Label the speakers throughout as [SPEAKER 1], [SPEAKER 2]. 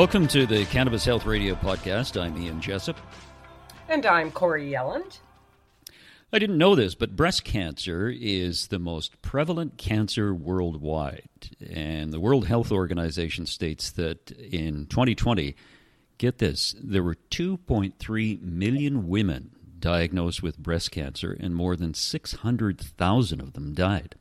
[SPEAKER 1] Welcome to the Cannabis Health Radio podcast. I'm Ian Jessup.
[SPEAKER 2] And I'm Corey Yelland.
[SPEAKER 1] I didn't know this, but breast cancer is the most prevalent cancer worldwide. And the World Health Organization states that in 2020, get this, there were 2.3 million women diagnosed with breast cancer, and more than 600,000 of them died.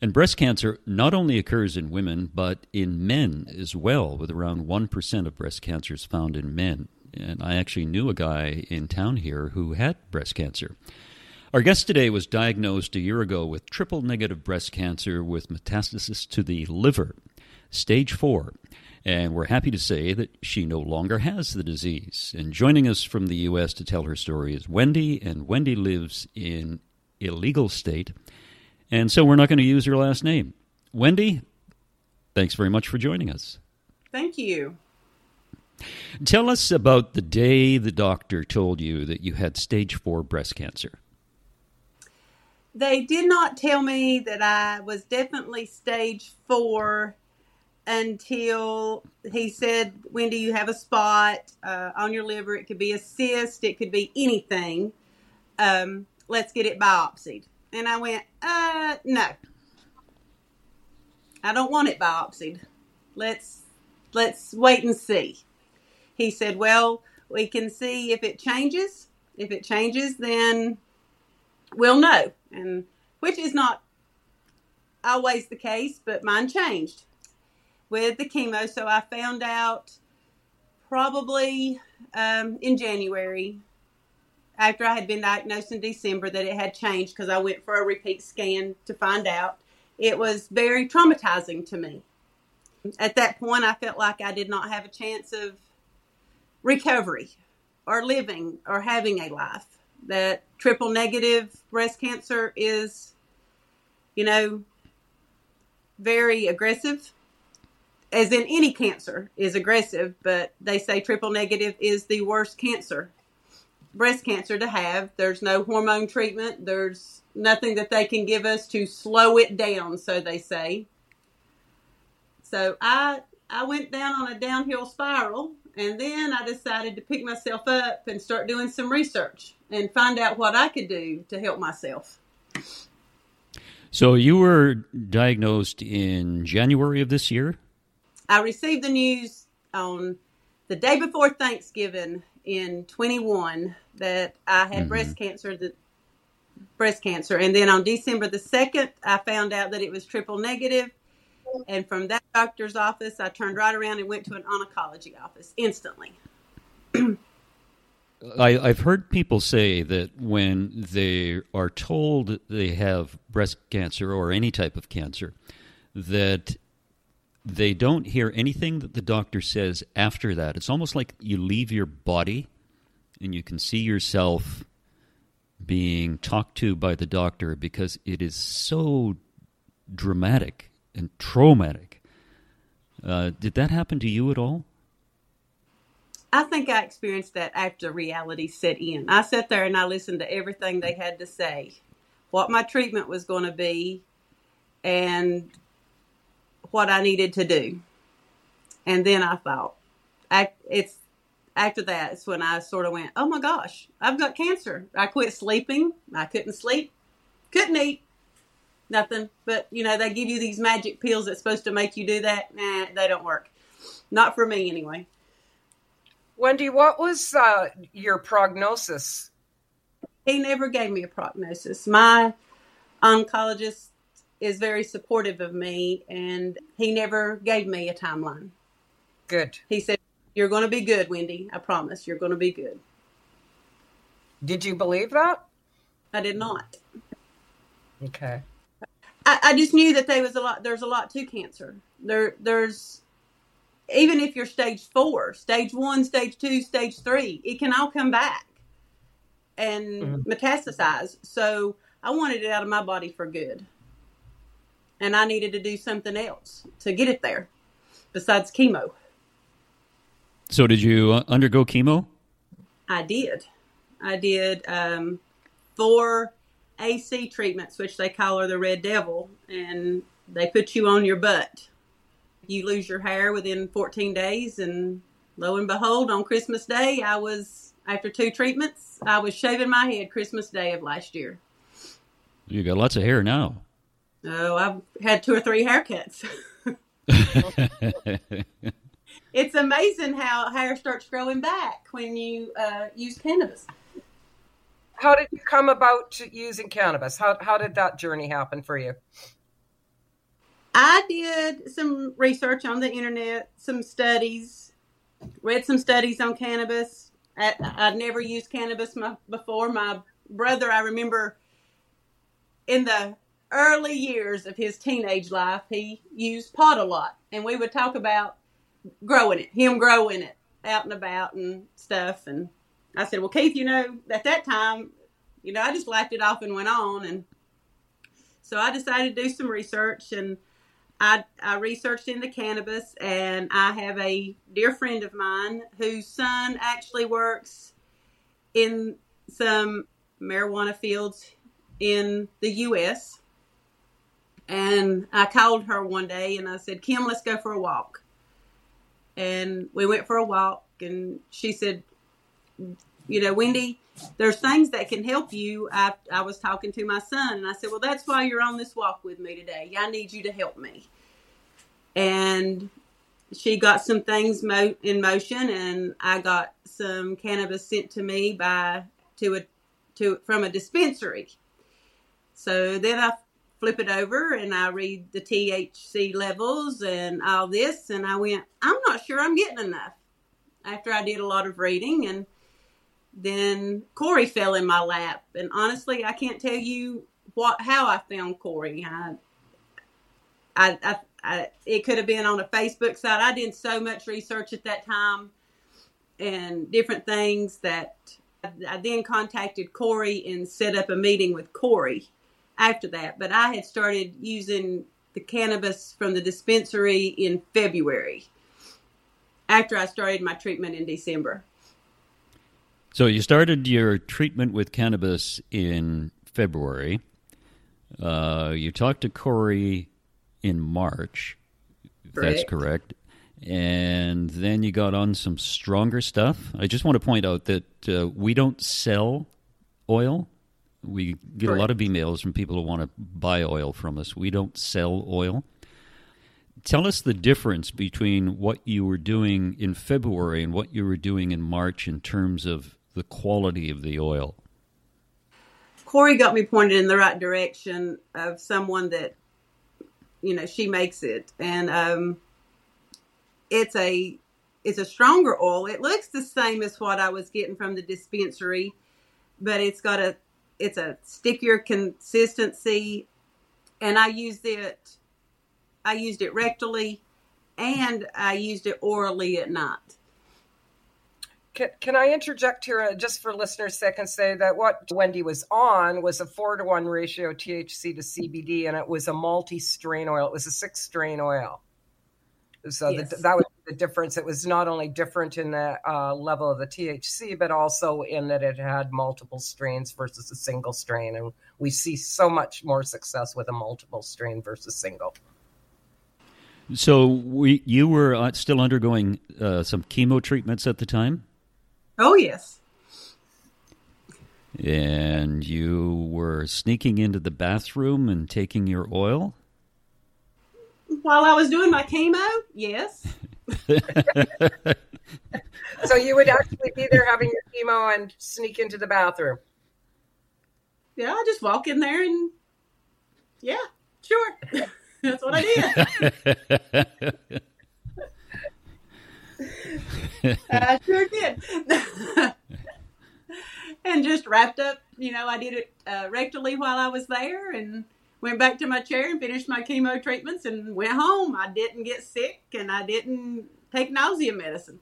[SPEAKER 1] And breast cancer not only occurs in women, but in men as well, with around 1% of breast cancers found in men. And I actually knew a guy in town here who had breast cancer. Our guest today was diagnosed a year ago with triple negative breast cancer with metastasis to the liver, stage four. And we're happy to say that she no longer has the disease. And joining us from the U.S. to tell her story is Wendy, and Wendy lives in illegal state and so we're not going to use your last name. Wendy, thanks very much for joining us.
[SPEAKER 2] Thank you.
[SPEAKER 1] Tell us about the day the doctor told you that you had stage four breast cancer.
[SPEAKER 2] They did not tell me that I was definitely stage four until he said, Wendy, you have a spot uh, on your liver. It could be a cyst, it could be anything. Um, let's get it biopsied. And I went, uh, no. I don't want it biopsied. Let's let's wait and see. He said, well, we can see if it changes. If it changes, then we'll know. And which is not always the case, but mine changed with the chemo. So I found out probably um, in January after I had been diagnosed in December that it had changed because I went for a repeat scan to find out. It was very traumatizing to me. At that point, I felt like I did not have a chance of recovery or living or having a life. That triple negative breast cancer is, you know, very aggressive, as in any cancer is aggressive, but they say triple negative is the worst cancer breast cancer to have. There's no hormone treatment. There's nothing that they can give us to slow it down, so they say. So I I went down on a downhill spiral and then I decided to pick myself up and start doing some research and find out what I could do to help myself.
[SPEAKER 1] So you were diagnosed in January of this year?
[SPEAKER 2] I received the news on the day before Thanksgiving in 21 that I had mm-hmm. breast cancer. The breast cancer, and then on December the second, I found out that it was triple negative. And from that doctor's office, I turned right around and went to an oncology office instantly.
[SPEAKER 1] I, have heard people say that when they are told they have breast cancer or any type of cancer, that they don't hear anything that the doctor says after that. It's almost like you leave your body and you can see yourself being talked to by the doctor because it is so dramatic and traumatic. Uh, did that happen to you at all?
[SPEAKER 2] I think I experienced that after reality set in. I sat there and I listened to everything they had to say, what my treatment was going to be, and what I needed to do. And then I thought, I, it's after that, it's when I sort of went, oh my gosh, I've got cancer. I quit sleeping. I couldn't sleep, couldn't eat, nothing. But, you know, they give you these magic pills that's supposed to make you do that. Nah, they don't work. Not for me, anyway.
[SPEAKER 3] Wendy, what was uh, your prognosis?
[SPEAKER 2] He never gave me a prognosis. My oncologist is very supportive of me, and he never gave me a timeline.
[SPEAKER 3] Good.
[SPEAKER 2] He said, You're going to be good, Wendy. I promise. You're going to be good.
[SPEAKER 3] Did you believe that?
[SPEAKER 2] I did not.
[SPEAKER 3] Okay.
[SPEAKER 2] I, I just knew that there was a lot. There's a lot to cancer. There, there's even if you're stage four, stage one, stage two, stage three, it can all come back and mm-hmm. metastasize. So I wanted it out of my body for good. And I needed to do something else to get it there besides chemo.
[SPEAKER 1] So, did you uh, undergo chemo?
[SPEAKER 2] I did. I did um, four AC treatments, which they call her the Red Devil, and they put you on your butt you lose your hair within 14 days. And lo and behold, on Christmas Day, I was, after two treatments, I was shaving my head Christmas Day of last year.
[SPEAKER 1] You got lots of hair now.
[SPEAKER 2] Oh, I've had two or three haircuts. it's amazing how hair starts growing back when you uh, use cannabis.
[SPEAKER 3] How did you come about using cannabis? How, how did that journey happen for you?
[SPEAKER 2] I did some research on the internet, some studies, read some studies on cannabis. I, would never used cannabis my, before. My brother, I remember in the early years of his teenage life, he used pot a lot. And we would talk about growing it, him growing it out and about and stuff. And I said, Well, Keith, you know, at that time, you know, I just laughed it off and went on. And so I decided to do some research and I, I researched into cannabis, and I have a dear friend of mine whose son actually works in some marijuana fields in the U.S. And I called her one day and I said, Kim, let's go for a walk. And we went for a walk, and she said, You know, Wendy, there's things that can help you. I, I was talking to my son and I said, Well, that's why you're on this walk with me today. I need you to help me. And she got some things mo- in motion and I got some cannabis sent to me by to a to from a dispensary. So then I flip it over and I read the THC levels and all this and I went, I'm not sure I'm getting enough. After I did a lot of reading and then Corey fell in my lap. And honestly, I can't tell you what how I found Corey. I, I, I, I, it could have been on a Facebook site. I did so much research at that time and different things that I, I then contacted Corey and set up a meeting with Corey after that. But I had started using the cannabis from the dispensary in February after I started my treatment in December.
[SPEAKER 1] So you started your treatment with cannabis in February. Uh, you talked to Corey in March. Correct. That's correct. And then you got on some stronger stuff. I just want to point out that uh, we don't sell oil. We get a lot of emails from people who want to buy oil from us. We don't sell oil. Tell us the difference between what you were doing in February and what you were doing in March in terms of the quality of the oil?
[SPEAKER 2] Corey got me pointed in the right direction of someone that, you know, she makes it, and um, it's a it's a stronger oil. It looks the same as what I was getting from the dispensary, but it's got a it's a stickier consistency, and I used it. I used it rectally, and I used it orally at night.
[SPEAKER 3] Can, can I interject here uh, just for listeners' sake and say that what Wendy was on was a four to one ratio THC to CBD, and it was a multi strain oil. It was a six strain oil. So yes. the, that was the difference. It was not only different in the uh, level of the THC, but also in that it had multiple strains versus a single strain. And we see so much more success with a multiple strain versus single.
[SPEAKER 1] So we, you were uh, still undergoing uh, some chemo treatments at the time?
[SPEAKER 2] Oh, yes.
[SPEAKER 1] And you were sneaking into the bathroom and taking your oil?
[SPEAKER 2] While I was doing my chemo, yes.
[SPEAKER 3] so you would actually be there having your chemo and sneak into the bathroom?
[SPEAKER 2] Yeah, I just walk in there and yeah, sure. That's what I did. I sure did. and just wrapped up, you know, I did it uh, rectally while I was there and went back to my chair and finished my chemo treatments and went home. I didn't get sick and I didn't take nausea medicine.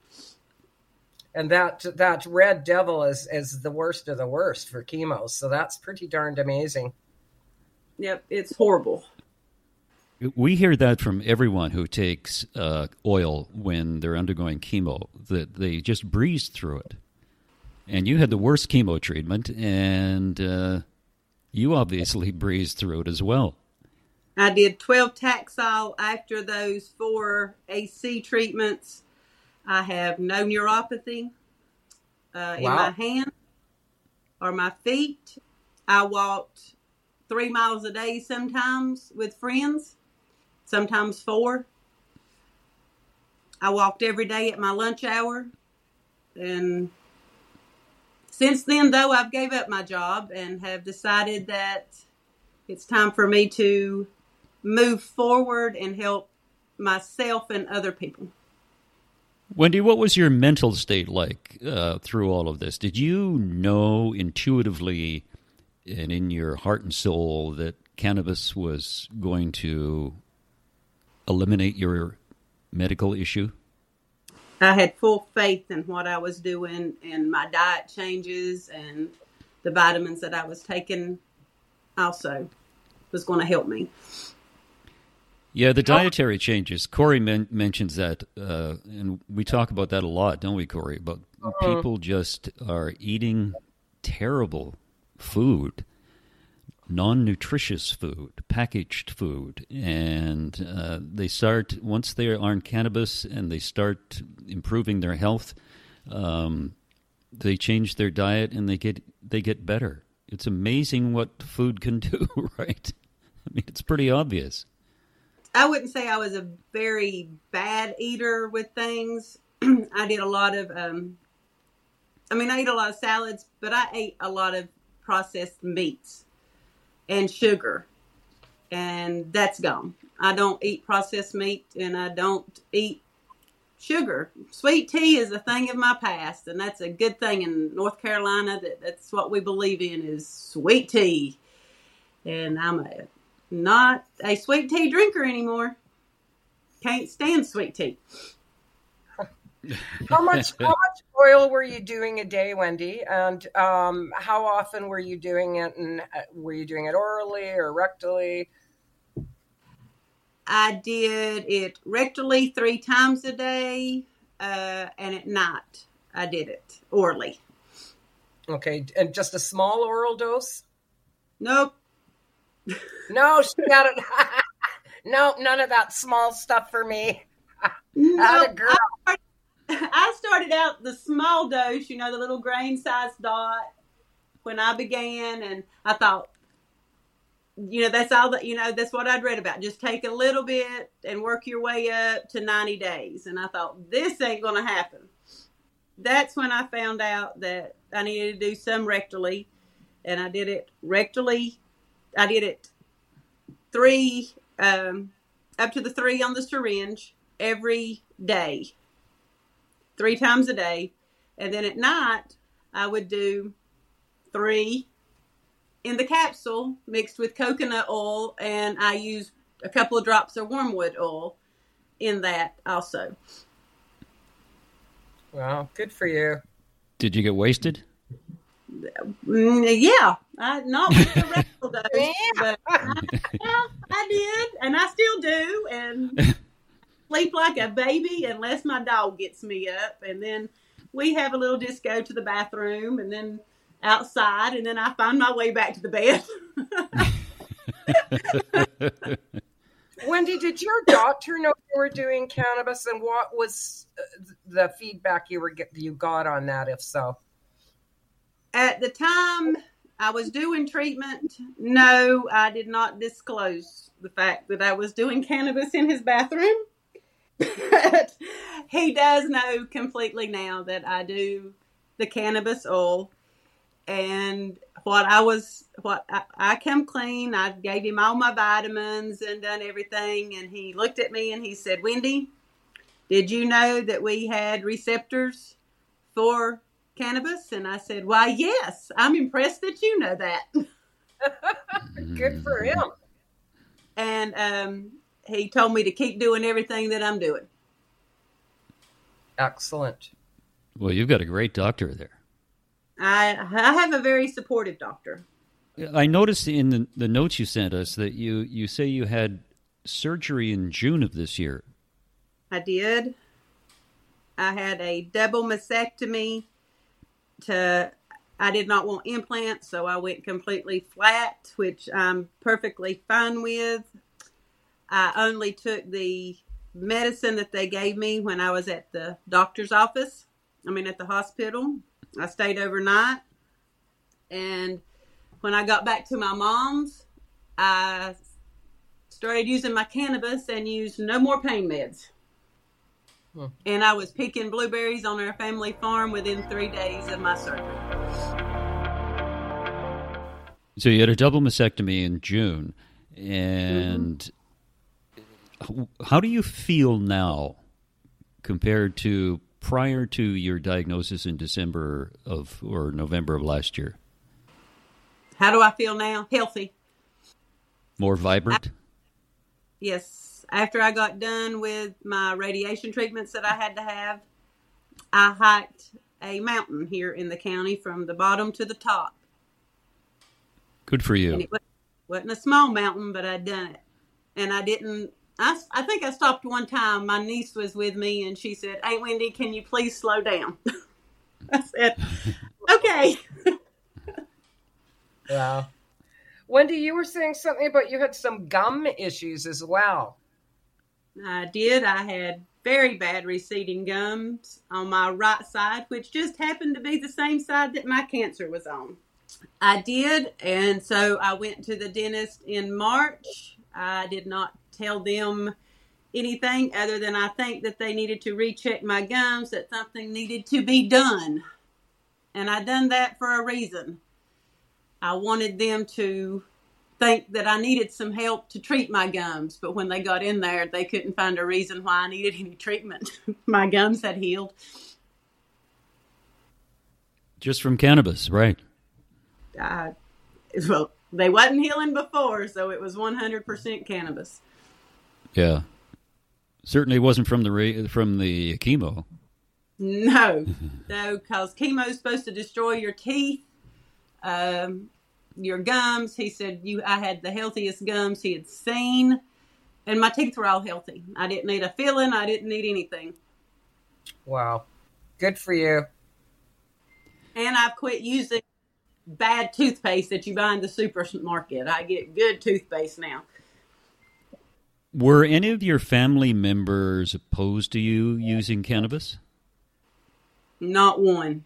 [SPEAKER 3] And that that red devil is is the worst of the worst for chemo. So that's pretty darned amazing.
[SPEAKER 2] Yep, it's horrible.
[SPEAKER 1] We hear that from everyone who takes uh, oil when they're undergoing chemo, that they just breeze through it. And you had the worst chemo treatment, and uh, you obviously breezed through it as well.
[SPEAKER 2] I did 12 Taxol after those four AC treatments. I have no neuropathy uh, wow. in my hand or my feet. I walked three miles a day sometimes with friends sometimes four. I walked every day at my lunch hour. And since then, though, I've gave up my job and have decided that it's time for me to move forward and help myself and other people.
[SPEAKER 1] Wendy, what was your mental state like uh, through all of this? Did you know intuitively and in your heart and soul that cannabis was going to eliminate your medical issue?
[SPEAKER 2] I had full faith in what I was doing and my diet changes and the vitamins that I was taking also was going to help me.
[SPEAKER 1] Yeah, the dietary changes. Corey men- mentions that, uh, and we talk about that a lot, don't we, Corey? But uh-huh. people just are eating terrible food non-nutritious food, packaged food, and uh, they start once they are on cannabis and they start improving their health. Um, they change their diet and they get they get better. It's amazing what food can do, right? I mean, it's pretty obvious.
[SPEAKER 2] I wouldn't say I was a very bad eater with things. I did a lot of, um, I mean, I ate a lot of salads, but I ate a lot of processed meats and sugar, and that's gone. I don't eat processed meat, and I don't eat sugar. Sweet tea is a thing of my past, and that's a good thing in North Carolina. That that's what we believe in is sweet tea, and I'm a, not a sweet tea drinker anymore. Can't stand sweet tea.
[SPEAKER 3] how much how much oil were you doing a day, Wendy? And um, how often were you doing it? And uh, were you doing it orally or rectally?
[SPEAKER 2] I did it rectally three times a day, uh, and at night I did it orally.
[SPEAKER 3] Okay, and just a small oral dose?
[SPEAKER 2] Nope.
[SPEAKER 3] no, she got it. no, none of that small stuff for me.
[SPEAKER 2] No, girl. I, started out the small dose, you know, the little grain sized dot when I began, and I thought, you know, that's all that, you know, that's what I'd read about. Just take a little bit and work your way up to 90 days. And I thought, this ain't to happen. That's when I found out that I needed to do some rectally, and I did it rectally. I did it three, um, up to the three on the syringe every day three times a day. And then at night, I would do three in the capsule mixed with coconut oil, and I use a couple of drops of wormwood oil in that also.
[SPEAKER 3] Well, good for you.
[SPEAKER 1] Did you get wasted?
[SPEAKER 2] Mm, yeah, I, not with the rectal dose, but I, well, I did, and I still do, and sleep like a baby unless my dog gets me up. And then we have a little disco to the bathroom and then outside. And then I find my way back to the bed.
[SPEAKER 3] Wendy, did your doctor know you were doing cannabis, and what was uh, the feedback you were you got on that? If so,
[SPEAKER 2] at the time I was doing treatment, no, I did not disclose the fact that I was doing cannabis in his bathroom he does know completely now that I do the cannabis oil and what I was what I, I come clean. I gave him all my vitamins and done everything and he looked at me and he said, Wendy, did you know that we had receptors for cannabis? And I said, Why yes. I'm impressed that you know that.
[SPEAKER 3] Good for him.
[SPEAKER 2] and um, he told me to keep doing everything that I'm doing.
[SPEAKER 3] Excellent.
[SPEAKER 1] Well, you've got a great doctor there.
[SPEAKER 2] I I have a very supportive doctor.
[SPEAKER 1] I noticed in the, the notes you sent us that you, you say you had surgery in June of this year.
[SPEAKER 2] I did. I had a double mastectomy to I did not want implants, so I went completely flat, which I'm perfectly fine with. I only took the medicine that they gave me when I was at the doctor's office. I mean, at the hospital. I stayed overnight. And when I got back to my mom's, I started using my cannabis and used no more pain meds.
[SPEAKER 3] Hmm.
[SPEAKER 2] And I was picking blueberries on our family farm within three days of my surgery.
[SPEAKER 1] So you had a double mastectomy in June, and h- how do you feel now compared to prior to your diagnosis in December of or November of last year?
[SPEAKER 2] How do I feel now? Healthy.
[SPEAKER 1] More vibrant?
[SPEAKER 2] Yes. After I got done with my radiation treatments that I had to have, I hiked a mountain here in the county from the bottom to the top.
[SPEAKER 1] Good for
[SPEAKER 2] And
[SPEAKER 1] you.
[SPEAKER 2] it wasn't a small mountain, but I'd done it. And I didn't, I, s- I think I stopped one time. My niece was with me and she said, Hey, Wendy, can you please slow down? I said, Okay.
[SPEAKER 3] Yeah. Wendy, you were saying something about you had some gum issues as well.
[SPEAKER 2] I did. I had very bad receding gums on my right side, which just happened to be the same side that my cancer was on. I did, and so I went to the dentist in March. I did not tell them anything other than I think that they needed to recheck my gums, that something needed to be done. And I done that for a reason. I wanted them to think that I needed some help to treat my gums, but when they got in there, they couldn't find a reason why I needed any treatment. my gums had healed.
[SPEAKER 1] Just from cannabis, right?
[SPEAKER 2] I, well, they wasn't healing before, so it was 100% cannabis.
[SPEAKER 1] Yeah. Certainly wasn't from the ra- from the chemo.
[SPEAKER 2] No, no, because chemo is supposed to destroy your teeth, um, your gums. He said you, I had the healthiest gums he had seen, and my teeth were all healthy. I didn't need a filling. I didn't need anything,
[SPEAKER 3] Wow. Good for you.
[SPEAKER 2] and I've quit using bad toothpaste that you buy in the supermarket. I get good toothpaste now.
[SPEAKER 1] Were any of your family members opposed to you using cannabis?
[SPEAKER 2] Not one.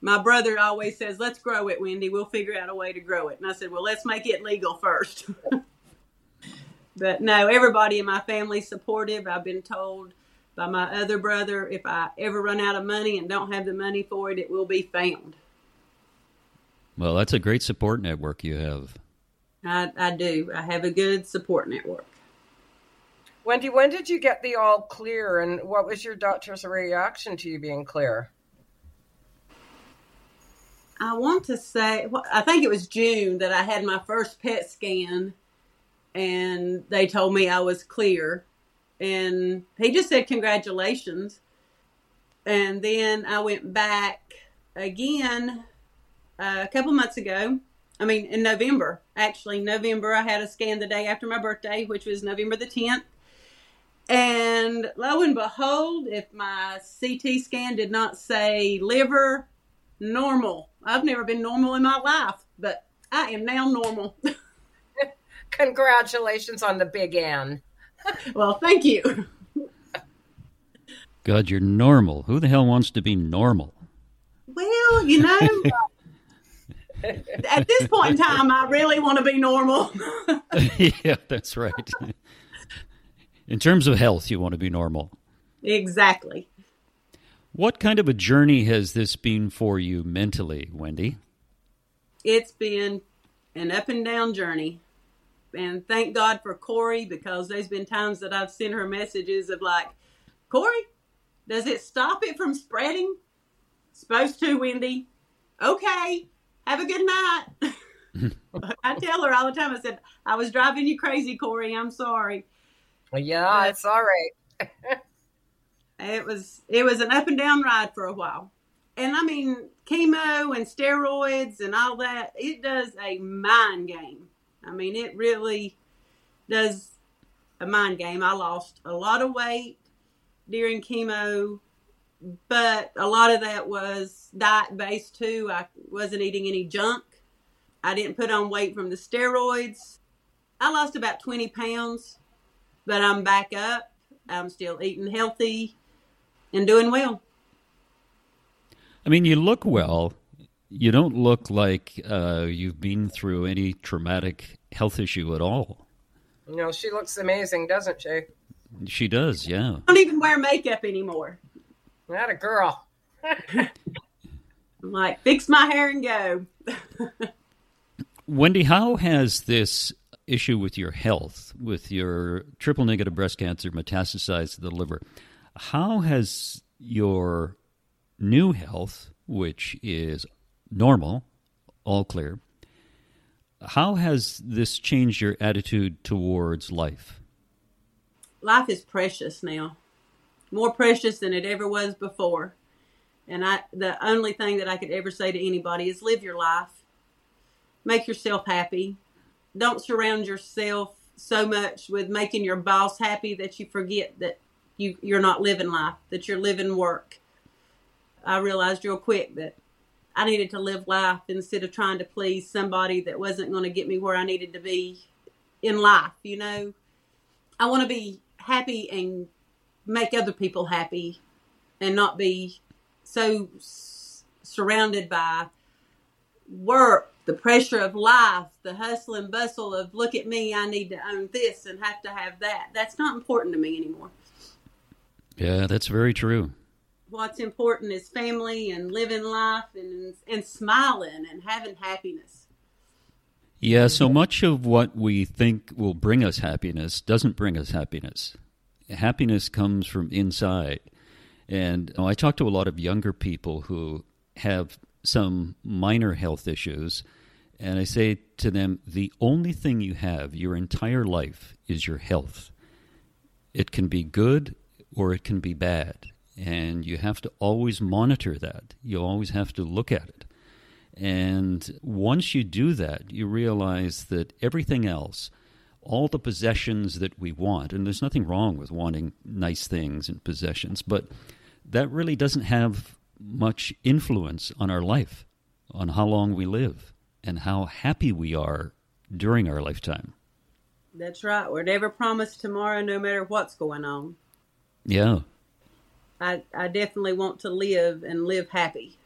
[SPEAKER 2] My brother always says, "Let's grow it, Wendy. We'll figure out a way to grow it." And I said, "Well, let's make it legal first. but no, everybody in my family's supportive. I've been told by my other brother, if I ever run out of money and don't have the money for it, it will be found.
[SPEAKER 1] Well, that's a great support network you have.
[SPEAKER 2] I, I do. I have a good support network.
[SPEAKER 3] Wendy, when did you get the all clear and what was your doctor's reaction to you being clear?
[SPEAKER 2] I want to say, I think it was June that I had my first PET scan, and they told me I was clear. And he just said, Congratulations. And then I went back again uh, a couple months ago. I mean, in November, actually, November, I had a scan the day after my birthday, which was November the 10th. And lo and behold, if my CT scan did not say liver, normal. I've never been normal in my life, but I am now normal.
[SPEAKER 3] Congratulations on the big N.
[SPEAKER 2] well, thank you.
[SPEAKER 1] God, you're normal. Who the hell wants to be normal?
[SPEAKER 2] Well, you know, at this point in time, I really want to be normal.
[SPEAKER 1] yeah, that's right. In terms of health, you want to be normal.
[SPEAKER 2] exactly.
[SPEAKER 1] What kind of a journey has this been for you mentally, Wendy?
[SPEAKER 2] It's been an up and down journey. And thank God for Corey because there's been times that I've sent her messages of like, Corey, does it stop it from spreading? Supposed to, Wendy. Okay. Have a good night. I tell her all the time. I said, "I was driving you crazy, Corey. I'm sorry."
[SPEAKER 3] Yeah,
[SPEAKER 2] But-
[SPEAKER 3] it's all right.
[SPEAKER 2] It was it was an up and down ride for a while. And I mean, chemo and steroids and all that, it does a mind game. I mean, it really does a mind game. I lost a lot of weight during chemo, but a lot of that was diet based too. I wasn't eating any junk. I didn't put on weight from the steroids. I lost about 20 pounds, but I'm back up. I'm still eating healthy and doing well.
[SPEAKER 1] I mean, you look well. You don't look like uh, you've been through any traumatic health issue at all.
[SPEAKER 3] You know, she looks amazing, doesn't she?
[SPEAKER 1] She does, yeah.
[SPEAKER 2] I don't even wear makeup anymore.
[SPEAKER 3] Not a girl.
[SPEAKER 2] I'm like, fix my hair and go.
[SPEAKER 1] Wendy, how has this issue with your health, with your triple negative breast cancer metastasized to the liver, how has your new health, which is normal, all clear, how has this changed your attitude towards life?
[SPEAKER 2] Life is precious now, more precious than it ever was before. And I, the only thing that I could ever say to anybody is live your life, make yourself happy. Don't surround yourself so much with making your boss happy that you forget that you you're not living life, that you're living work. I realized real quick that I needed to live life instead of trying to please somebody that wasn't going to get me where I needed to be in life. You know, I want to be happy and make other people happy and not be so s- surrounded by work, the pressure of life, the hustle and bustle of look at me, I need to own this and have to have that. That's not important to me anymore.
[SPEAKER 1] Yeah, that's very true.
[SPEAKER 2] What's important is family and living life and and smiling and having happiness.
[SPEAKER 1] Yeah, so much of what we think will bring us happiness doesn't bring us happiness. Happiness comes from inside. And you know, I talk to a lot of younger people who have some minor health issues, and I say to them, the only thing you have your entire life is your health. It can be good or it can be bad, and you have to always monitor that. You always have to look at it. And once you do that, you realize that everything else, all the possessions that we want, and there's nothing wrong with wanting nice things and possessions, but that really doesn't have much influence on our life, on how long we live, and how happy we are during our lifetime.
[SPEAKER 2] That's right. We're never promised tomorrow, no matter what's going on.
[SPEAKER 1] Yeah.
[SPEAKER 2] I, I definitely want to live and live happy.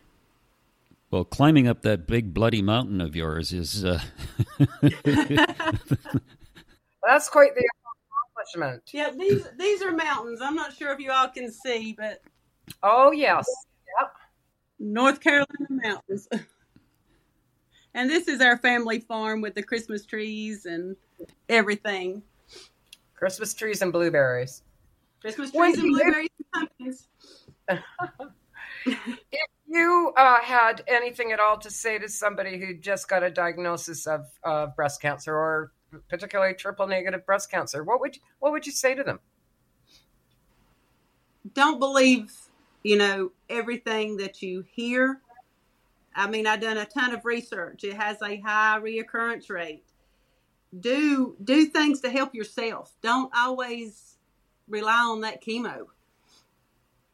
[SPEAKER 1] Well, climbing up that big bloody mountain of yours is. Uh,
[SPEAKER 3] That's quite the accomplishment.
[SPEAKER 2] Yeah, these these are mountains. I'm not sure if you all can see, but
[SPEAKER 3] Oh, yes. Yep.
[SPEAKER 2] North Carolina mountains. and this is our family farm with the Christmas trees and everything.
[SPEAKER 3] Christmas trees and blueberries.
[SPEAKER 2] Christmas trees and blueberries and pumpkins.
[SPEAKER 3] If you uh, had anything at all to say to somebody who just got a diagnosis of uh, breast cancer or particularly triple negative breast cancer, what would what would you say to them?
[SPEAKER 2] Don't believe, you know, everything that you hear. I mean, I've done a ton of research. It has a high reoccurrence rate. Do do things to help yourself. Don't always rely on that chemo.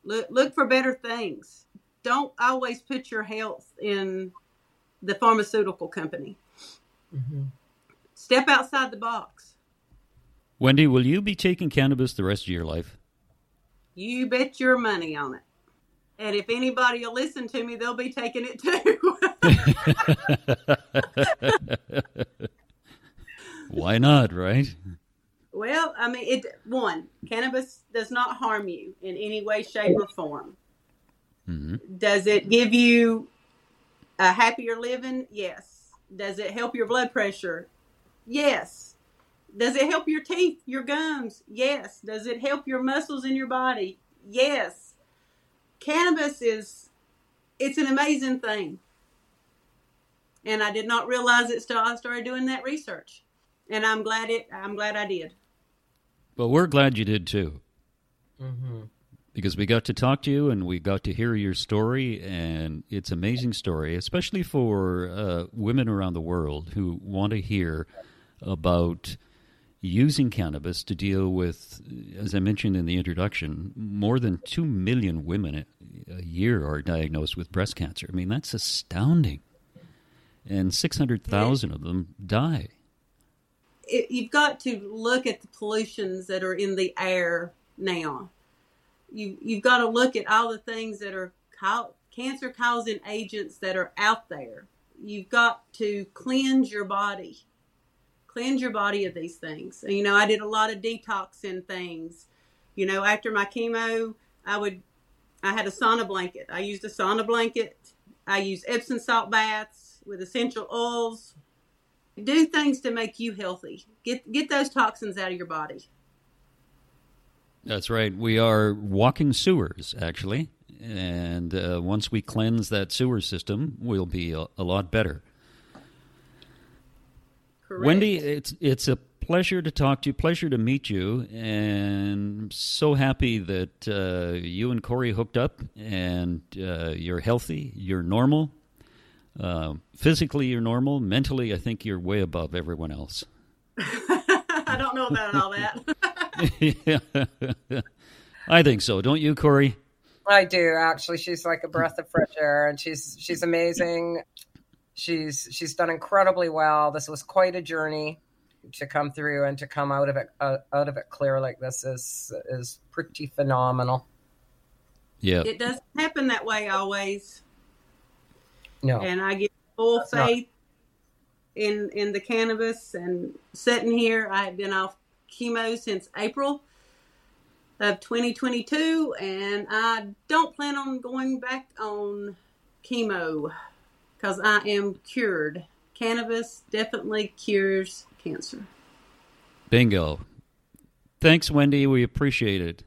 [SPEAKER 2] Look look for better things. Don't always put your health in the pharmaceutical company. Mm-hmm. Step outside the box.
[SPEAKER 1] Wendy, will you be taking cannabis the rest of your life?
[SPEAKER 2] You bet your money on it. And if anybody will listen to me, they'll be taking it too.
[SPEAKER 1] Why not, right?
[SPEAKER 2] well, I mean, it one cannabis does not harm you in any way, shape, or form.
[SPEAKER 1] hmm
[SPEAKER 2] Does it give you a happier living? Yes. Does it help your blood pressure? Yes. Does it help your teeth, your gums? Yes. Does it help your muscles in your body? Yes. Cannabis is it's an amazing thing. and I did not realize it until I started doing that research. And I'm glad it. I'm glad I did.
[SPEAKER 1] Well, we're glad you did too. Mm-hmm. Because we got to talk to you and we got to hear your story, and it's an amazing story, especially for uh, women around the world who want to hear about using cannabis to deal with, as I mentioned in the introduction, more than 2 million women a year are diagnosed with breast cancer. I mean, that's astounding. And 600,000 of them die.
[SPEAKER 2] It, you've got to look at the pollutions that are in the air now. You, you've got to look at all the things that are ca- cancer causing agents that are out there. You've got to cleanse your body cleanse your body of these things. You know, I did a lot of detoxing things. You know, after my chemo, I would, I had a sauna blanket. I used a sauna blanket. I used Epsom salt baths with essential oils. Do things to make you healthy. Get get those toxins out of your body.
[SPEAKER 1] That's right. We are walking sewers, actually. And uh, once we cleanse that sewer system, we'll be a, a lot better.
[SPEAKER 2] Correct.
[SPEAKER 1] Wendy, it's it's a pleasure to talk to you, pleasure to meet you, and I'm so happy that uh, you and Corey hooked up, and uh, you're healthy, you're normal, uh, physically you're normal, mentally I think you're way above everyone else.
[SPEAKER 2] I don't know about all
[SPEAKER 1] that. I think so, don't you, Corey?
[SPEAKER 3] I do actually. She's like a breath of fresh air, and she's she's amazing. She's she's done incredibly well. This was quite a journey to come through and to come out of it uh, out of it clear like this is is pretty phenomenal.
[SPEAKER 1] Yeah,
[SPEAKER 2] it doesn't happen that way always.
[SPEAKER 3] No,
[SPEAKER 2] and I get full That's faith not. in in the cannabis. And sitting here, I have been off chemo since April of 2022, and I don't plan on going back on chemo because I am cured. Cannabis definitely cures cancer.
[SPEAKER 1] Bingo. Thanks, Wendy. We appreciate it.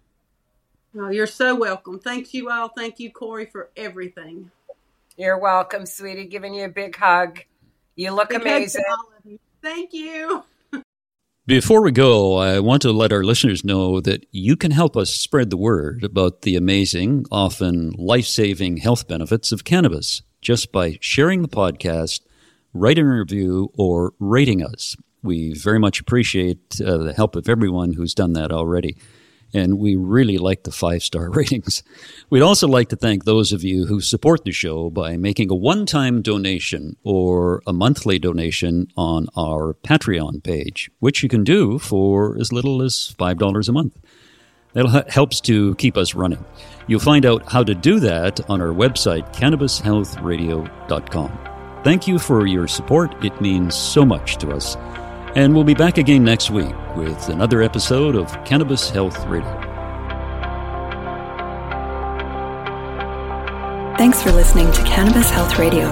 [SPEAKER 2] Oh, you're so welcome. Thank you all. Thank you, Corey, for everything.
[SPEAKER 3] You're welcome, sweetie. Giving you a big hug. You look big amazing.
[SPEAKER 2] You. Thank you.
[SPEAKER 1] Before we go, I want to let our listeners know that you can help us spread the word about the amazing, often life saving health benefits of cannabis just by sharing the podcast, writing a review, or rating us. We very much appreciate uh, the help of everyone who's done that already. And we really like the five star ratings. We'd also like to thank those of you who support the show by making a one time donation or a monthly donation on our Patreon page, which you can do for as little as $5 a month. That helps to keep us running. You'll find out how to do that on our website, cannabishealthradio.com. Thank you for your support. It means so much to us. And we'll be back again next week with another episode of Cannabis Health Radio.
[SPEAKER 4] Thanks for listening to Cannabis Health Radio.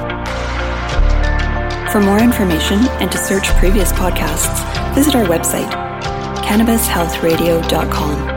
[SPEAKER 4] For more information and to search previous podcasts, visit our website, cannabishealthradio.com.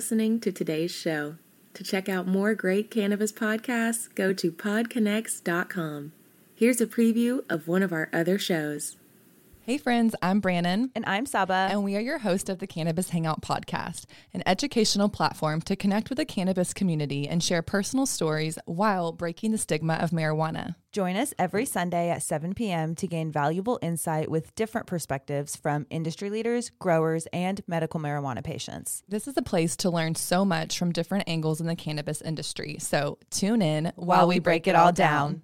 [SPEAKER 5] Listening to today's show. To check out more great cannabis podcasts, go to podconnects.com. Here's a preview of one of our other shows.
[SPEAKER 6] Hey, friends, I'm Brannon.
[SPEAKER 7] And I'm Saba.
[SPEAKER 6] And we are your host of the Cannabis Hangout podcast, an educational platform to connect with the cannabis community and share personal stories while breaking the stigma of marijuana.
[SPEAKER 7] Join us every Sunday at 7 p.m. to gain valuable insight with different perspectives from industry leaders, growers, and medical marijuana patients.
[SPEAKER 6] This is a place to learn so much from different angles in the cannabis industry. So tune in
[SPEAKER 7] while, while we break, break it all down. down.